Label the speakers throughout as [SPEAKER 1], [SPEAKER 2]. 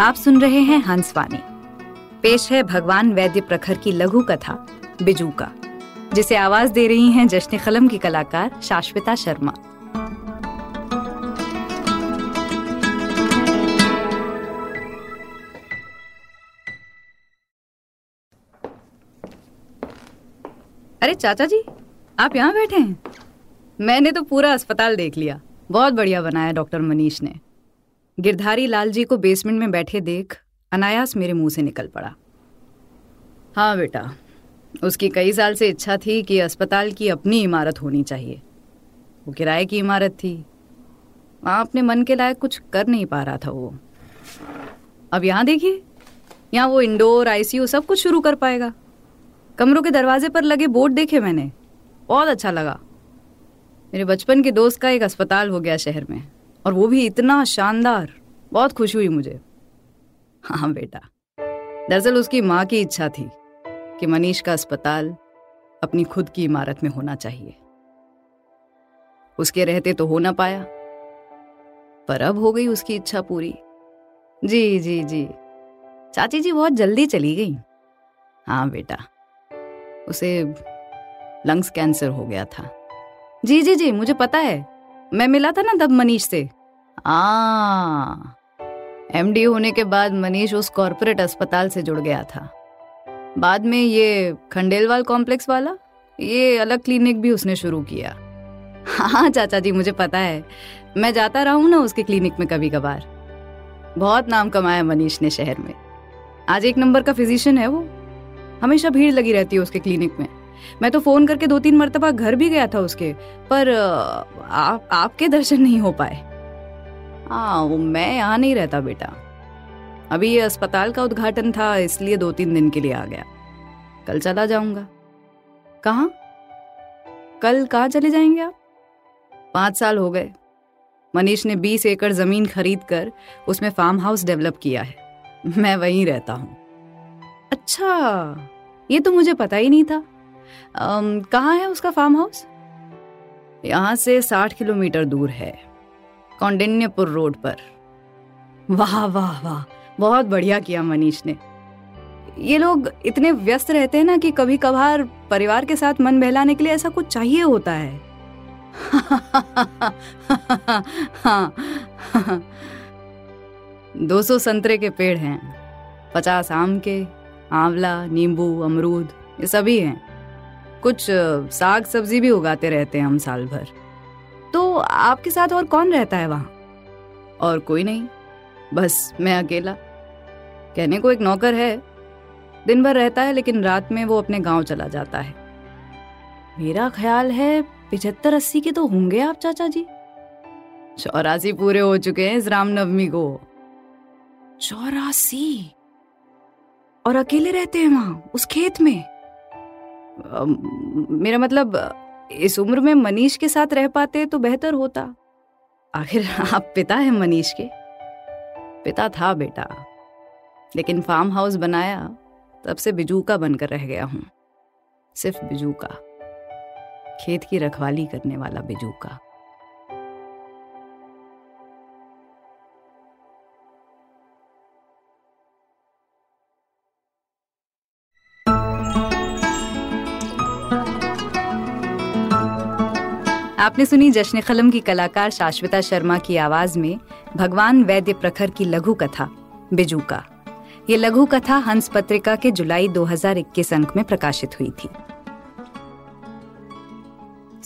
[SPEAKER 1] आप सुन रहे हैं हंसवाणी। पेश है भगवान वैद्य प्रखर की लघु कथा, बिजू का, जिसे आवाज़ दे रही हैं जश्न कलम की कलाकार शाश्विता शर्मा। अरे चाचा जी, आप यहाँ बैठे हैं? मैंने तो पूरा अस्पताल देख लिया। बहुत बढ़िया बनाया डॉक्टर मनीष ने। गिरधारी लाल जी को बेसमेंट में बैठे देख अनायास मेरे मुँह से निकल पड़ा। हाँ बेटा, उसकी कई साल से इच्छा थी कि अस्पताल की अपनी इमारत होनी चाहिए। वो किराए की इमारत थी। वहाँ अपने मन के लायक कुछ कर नहीं पा रहा था वो। अब यहाँ देखिए, यहाँ वो इंडोर आईसीयू सब कुछ शुरू कर पाएगा। कमरों के दरवाजे पर लगे बोर्ड देखे मैंने। बहुत अच्छा लगा। मेरे बचपन के दोस्त का एक अस्पताल हो गया शहर में। और वो भी इतना शानदार। बहुत खुशी हुई मुझे। हाँ बेटा। दरअसल उसकी माँ की इच्छा थी कि मनीष का अस्पताल अपनी खुद की इमारत में होना चाहिए। उसके रहते तो हो ना पाया। पर अब हो गई उसकी इच्छा पूरी। जी जी जी। चाची जी बहुत जल्दी चली गई। हाँ बेटा। उसे लंग्स कैंसर हो गया था। जी जी जी, मुझे पता है। मैं मिला था ना तब मनीष से। एमडी होने के बाद मनीष उस कॉरपोरेट अस्पताल से जुड़ गया था। बाद में ये खंडेलवाल कॉम्प्लेक्स वाला, ये अलग क्लिनिक भी उसने शुरू किया। हाँ चाचा जी, मुझे पता है। मैं जाता रहा हूँ ना उसके क्लिनिक में कभी कभार बहुत नाम कमाया मनीष ने शहर में। आज एक नंबर का फिजिशियन है वो। हमेशा भीड़ लगी रहती है उसके क्लिनिक में। मैं तो फ़ोन करके दो तीन मरतबा घर भी गया था उसके, पर आप, आपके दर्शन नहीं हो पाए। हाँ वो मैं यहाँ नहीं रहता बेटा। अभी ये अस्पताल का उद्घाटन था, इसलिए दो तीन दिन के लिए आ गया। कल चला जाऊँगा। कहा? कल कहाँ चले जाएँगे आप? पाँच साल हो गए। मनीष ने बीस एकड़ ज़मीन खरीद कर उसमें फार्म हाउस डेवलप किया है। मैं वहीं रहता हूँ। अच्छा ये तो मुझे पता ही नहीं था। कहाँ है उसका फार्म हाउस यहाँ से साठ किलोमीटर दूर है, कौंडिन्यपुर रोड पर। वाह वाह वाह, बहुत बढ़िया किया मनीष ने। ये लोग इतने व्यस्त रहते हैं ना कि कभी कभार परिवार के साथ मन बहलाने के लिए ऐसा कुछ चाहिए होता है। दो सौ संतरे के पेड़ हैं, पचास आम के, आंवला, नींबू, अमरूद, ये सभी हैं। कुछ साग सब्ज़ी भी उगाते रहते हैं हम साल भर। तो आपके साथ और कौन रहता है वहाँ? और कोई नहीं। बस मैं अकेला। कहने को एक नौकर है। दिन भर रहता है, लेकिन रात में वो अपने गाँव चला जाता है। मेरा ख्याल है पिछहत्तर अस्सी के तो होंगे आप, चाचा जी। चौरासी पूरे हो चुके हैं इस रामनवमी को। चौरासी? और अकेले रहते हैं वहाँ, उस खेत में? मेरा मतलब इस उम्र में मनीष के साथ रह पाते तो बेहतर होता। आखिर आप पिता हैं मनीष के? पिता था बेटा, लेकिन फार्म हाउस बनाया, तब से बिजू का बनकर रह गया हूँ। सिर्फ़ बिजू का खेत की रखवाली करने वाला बिजू आपने सुनी जश्न कलम की कलाकार शाश्विता शर्मा की आवाज़ में भगवान वैद्य प्रखर की लघु कथा बिजू का ये लघु कथा हंस पत्रिका के जुलाई 2021 अंक में प्रकाशित हुई थी।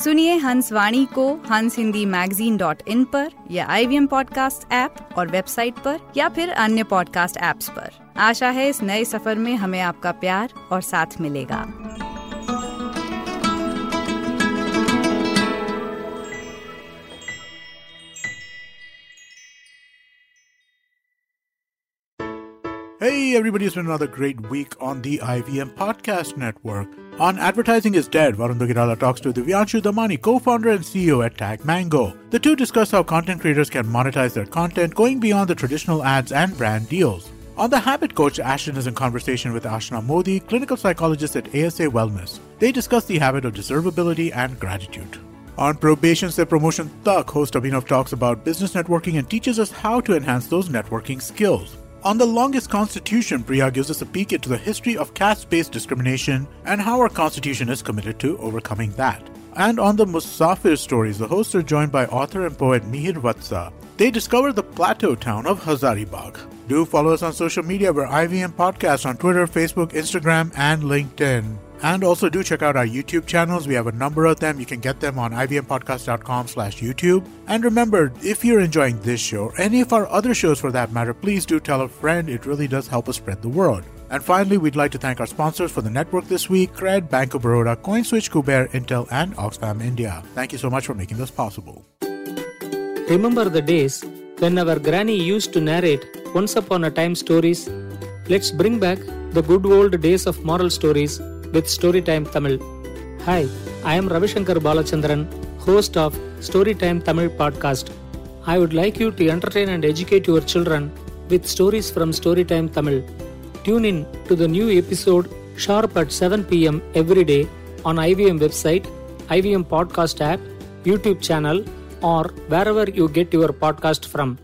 [SPEAKER 1] सुनिए हंस वाणी को हंस हिंदी मैगजीन डॉट इन पर या I V M podcast app और वेबसाइट पर या फिर अन्य पॉडकास्ट ऐप्स पर। आशा है इस नए सफ़र में हमें आपका प्यार और साथ मिलेगा।
[SPEAKER 2] Everybody, it's been another great week on the IVM Podcast Network. On Advertising is Dead, Varun Dugirala talks to Divyanshu Damani, co-founder and CEO at Tag Mango. The two discuss how content creators can monetize their content going beyond the traditional ads and brand deals. On The Habit Coach, Ashton is in conversation with Ashna Modi, clinical psychologist at ASA Wellness. They discuss the habit of deservability and gratitude. On Probation Se Promotion Tak, host Abhinav talks about business networking and teaches us how to enhance those networking skills. On The Longest Constitution, Priya gives us a peek into the history of caste based discrimination and how our Constitution is committed to overcoming that. And on the Musafir stories, the hosts are joined by author and poet Mihir Vatsa. They discover the plateau town of Hazaribagh. Do follow us on social media. We're IVM Podcast on Twitter, Facebook, Instagram, and LinkedIn. And also do check out our YouTube channels. We have a number of them. You can get them on ivmpodcast.com slash YouTube. And remember, if you're enjoying this show, any of our other shows for that matter, please do tell a friend. It really does help us spread the word. And finally, we'd like to thank our sponsors for the network this week, Cred, Bank of Baroda, CoinSwitch, Kuber, Intel, and Oxfam India. Thank you so much for making this possible.
[SPEAKER 3] Remember the days when our granny used to narrate once upon a time stories? Let's bring back the good old days of moral stories with Storytime Tamil. Hi, I am Ravishankar Balachandran, host of Storytime Tamil podcast. I would like you to entertain and educate your children with stories from Storytime Tamil. Tune in to the new episode sharp at 7 pm every day on IVM website, IVM podcast app, YouTube channel, or wherever you get your podcast from.